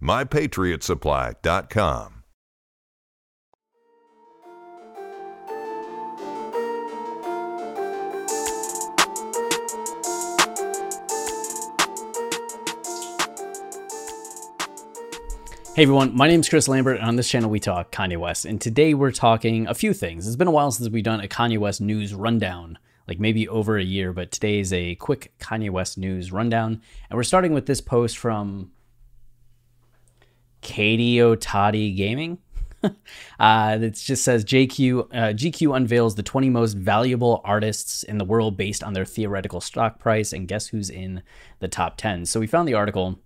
mypatriotsupply.com. Hey everyone, my name is Chris Lambert, and on this channel we talk Kanye West. And today we're talking a few things. It's been a while since we've done a Kanye West news rundown, like maybe over a year, but today is a quick Kanye West news rundown. And we're starting with this post from Katie Otati Gaming. uh, it just says JQ uh, GQ unveils the 20 most valuable artists in the world based on their theoretical stock price, and guess who's in the top 10? So we found the article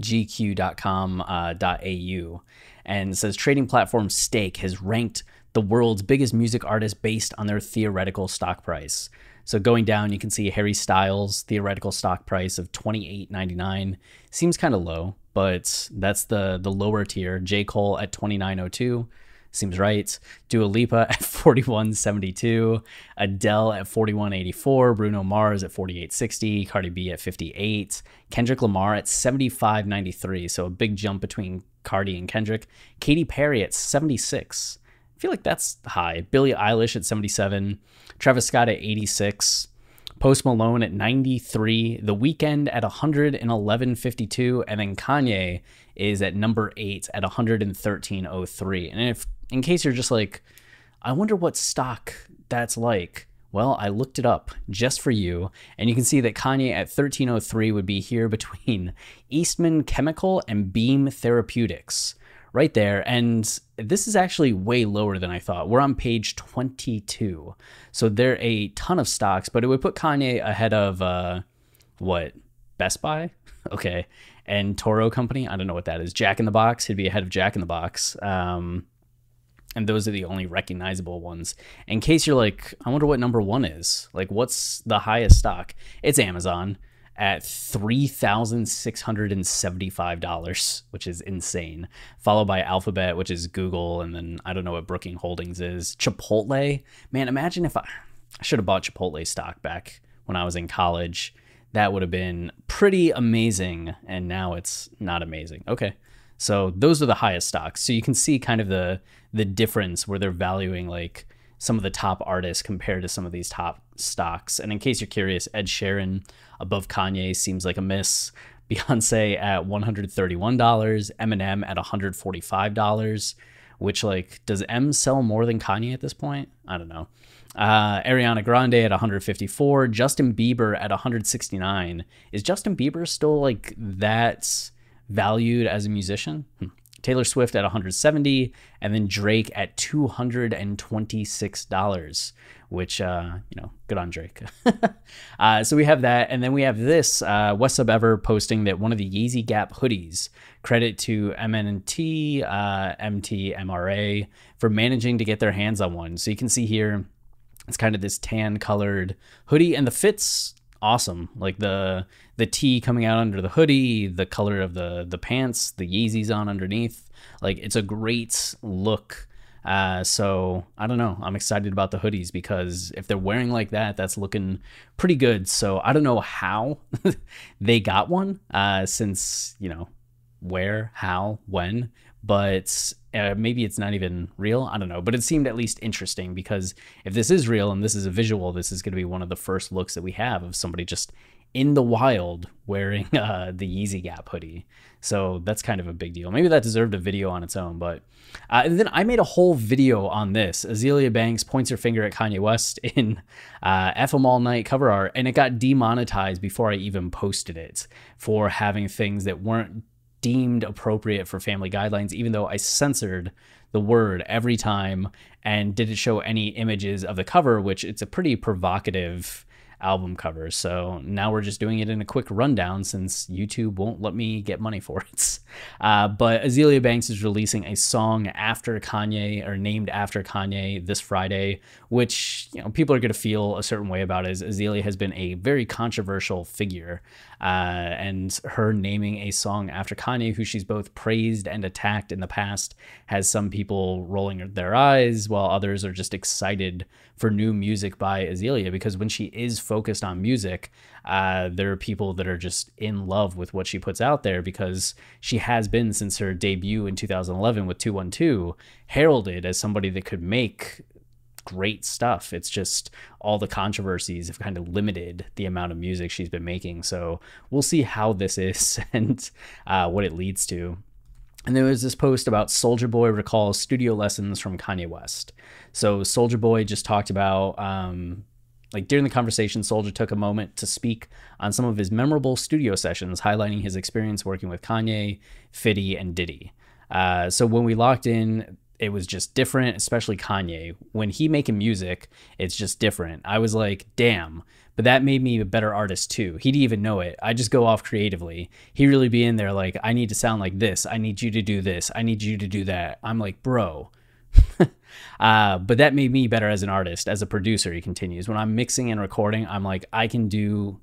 gq.com.au uh, and says trading platform Stake has ranked the world's biggest music artists based on their theoretical stock price. So going down, you can see Harry Styles theoretical stock price of 28.99 seems kind of low but that's the the lower tier. J. Cole at 2902 seems right. Dua Lipa at 4172, Adele at 4184, Bruno Mars at 4860, Cardi B at 58, Kendrick Lamar at 7593. So a big jump between Cardi and Kendrick. Katy Perry at 76. I feel like that's high. Billie Eilish at 77, Travis Scott at 86. Post Malone at 93, The Weeknd at 111.52, and then Kanye is at number eight at 113.03. And if, in case you're just like, I wonder what stock that's like. Well, I looked it up just for you, and you can see that Kanye at 1303 would be here between Eastman Chemical and Beam Therapeutics right there. And this is actually way lower than I thought. We're on page 22. So there are a ton of stocks, but it would put Kanye ahead of uh, what? Best Buy? okay. And Toro Company? I don't know what that is. Jack in the Box? He'd be ahead of Jack in the Box. Um, and those are the only recognizable ones. In case you're like, I wonder what number one is. Like, what's the highest stock? It's Amazon at $3,675, which is insane. Followed by Alphabet, which is Google, and then I don't know what Brooking Holdings is. Chipotle, man, imagine if I, I should have bought Chipotle stock back when I was in college. That would have been pretty amazing, and now it's not amazing. Okay. So those are the highest stocks. So you can see kind of the the difference where they're valuing like some of the top artists compared to some of these top stocks. And in case you're curious, Ed Sheeran above Kanye seems like a miss. Beyonce at $131, Eminem at $145, which like does Em sell more than Kanye at this point? I don't know. Uh, Ariana Grande at 154, Justin Bieber at 169. Is Justin Bieber still like that valued as a musician? Hmm. Taylor Swift at 170, and then Drake at $226, which, uh, you know, good on Drake. uh, so we have that. And then we have this uh, West Sub Ever posting that one of the Yeezy Gap hoodies, credit to MNT, uh, MT, MRA for managing to get their hands on one. So you can see here, it's kind of this tan colored hoodie, and the fits awesome. Like the the tee coming out under the hoodie, the color of the the pants, the Yeezys on underneath. Like it's a great look. Uh, so I don't know. I'm excited about the hoodies because if they're wearing like that, that's looking pretty good. So I don't know how they got one, uh, since you know where, how, when, but uh, maybe it's not even real. I don't know, but it seemed at least interesting because if this is real and this is a visual, this is going to be one of the first looks that we have of somebody just in the wild wearing uh, the Yeezy Gap hoodie. So that's kind of a big deal. Maybe that deserved a video on its own. But uh, and then I made a whole video on this. Azealia Banks points her finger at Kanye West in uh, FM All Night cover art, and it got demonetized before I even posted it for having things that weren't deemed appropriate for family guidelines, even though I censored the word every time and didn't show any images of the cover, which it's a pretty provocative album cover. So now we're just doing it in a quick rundown since YouTube won't let me get money for it. Uh, but Azealia Banks is releasing a song after Kanye or named after Kanye this Friday, which you know people are going to feel a certain way about. As Azealia has been a very controversial figure, uh, and her naming a song after Kanye, who she's both praised and attacked in the past, has some people rolling their eyes, while others are just excited for new music by Azealia because when she is focused on music, uh, there are people that are just in love with what she puts out there because she has been since her debut in 2011 with 212 heralded as somebody that could make great stuff. It's just all the controversies have kind of limited the amount of music she's been making. So we'll see how this is and uh, what it leads to. And there was this post about Soulja Boy recalls studio lessons from Kanye West. So Soulja Boy just talked about, um, like during the conversation, Soulja took a moment to speak on some of his memorable studio sessions, highlighting his experience working with Kanye, Fitty, and Diddy. Uh, so when we locked in, it was just different, especially Kanye. When he making music, it's just different. I was like, damn, but that made me a better artist too. He didn't even know it. I just go off creatively. He really be in there like, I need to sound like this. I need you to do this. I need you to do that. I'm like, bro. uh, but that made me better as an artist, as a producer. He continues. When I'm mixing and recording, I'm like, I can do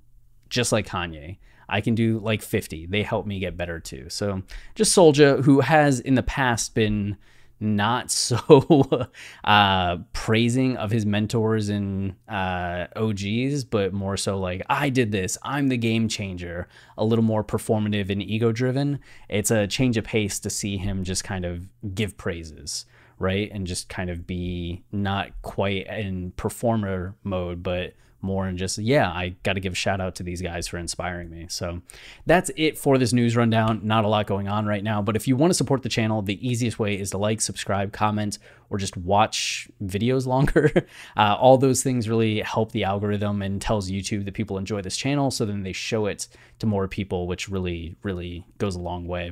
just like Kanye. I can do like 50. They help me get better too. So just Soulja, who has in the past been not so uh, praising of his mentors and uh, OGs, but more so like, I did this, I'm the game changer, a little more performative and ego driven. It's a change of pace to see him just kind of give praises, right? And just kind of be not quite in performer mode, but more and just yeah i got to give a shout out to these guys for inspiring me. So that's it for this news rundown. Not a lot going on right now but if you want to support the channel the easiest way is to like subscribe comment or just watch videos longer. Uh, all those things really help the algorithm and tells youtube that people enjoy this channel so then they show it to more people which really really goes a long way.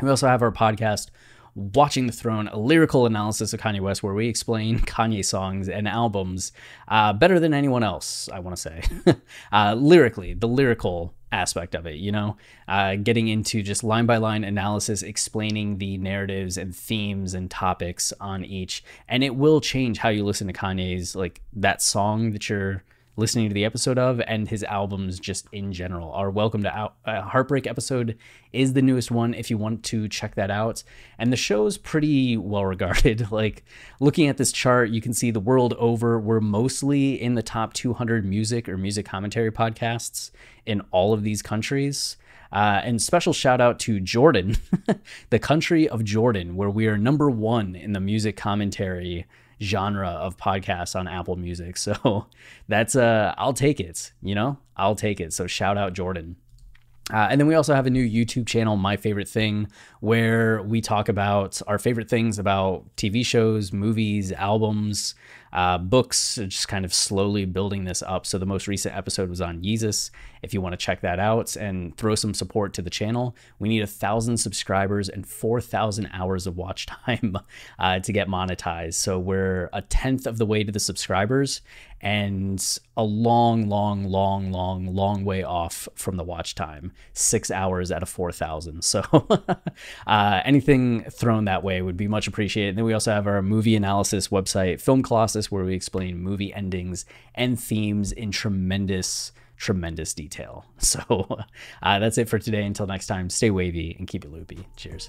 We also have our podcast Watching the Throne, a lyrical analysis of Kanye West where we explain Kanye songs and albums uh, better than anyone else, I want to say. uh, lyrically, the lyrical aspect of it, you know, uh, getting into just line by line analysis, explaining the narratives and themes and topics on each. And it will change how you listen to Kanye's, like that song that you're listening to the episode of and his albums just in general. Our Welcome to Out- uh, Heartbreak episode is the newest one if you want to check that out. And the show's pretty well regarded. like looking at this chart, you can see the world over, we're mostly in the top 200 music or music commentary podcasts in all of these countries. Uh, and special shout out to Jordan, the country of Jordan, where we are number one in the music commentary genre of podcasts on Apple Music. So that's uh I'll take it, you know? I'll take it. So shout out Jordan. Uh, and then we also have a new YouTube channel, My Favorite Thing, where we talk about our favorite things about TV shows, movies, albums, uh, books, just kind of slowly building this up. So the most recent episode was on Yeezus. If you want to check that out and throw some support to the channel, we need a thousand subscribers and 4,000 hours of watch time uh, to get monetized. So we're a tenth of the way to the subscribers and a long, long, long, long, long way off from the watch time. Six hours out of 4,000. So uh, anything thrown that way would be much appreciated. And then we also have our movie analysis website, Film Colossus, where we explain movie endings and themes in tremendous, tremendous detail. So uh, that's it for today. Until next time, stay wavy and keep it loopy. Cheers.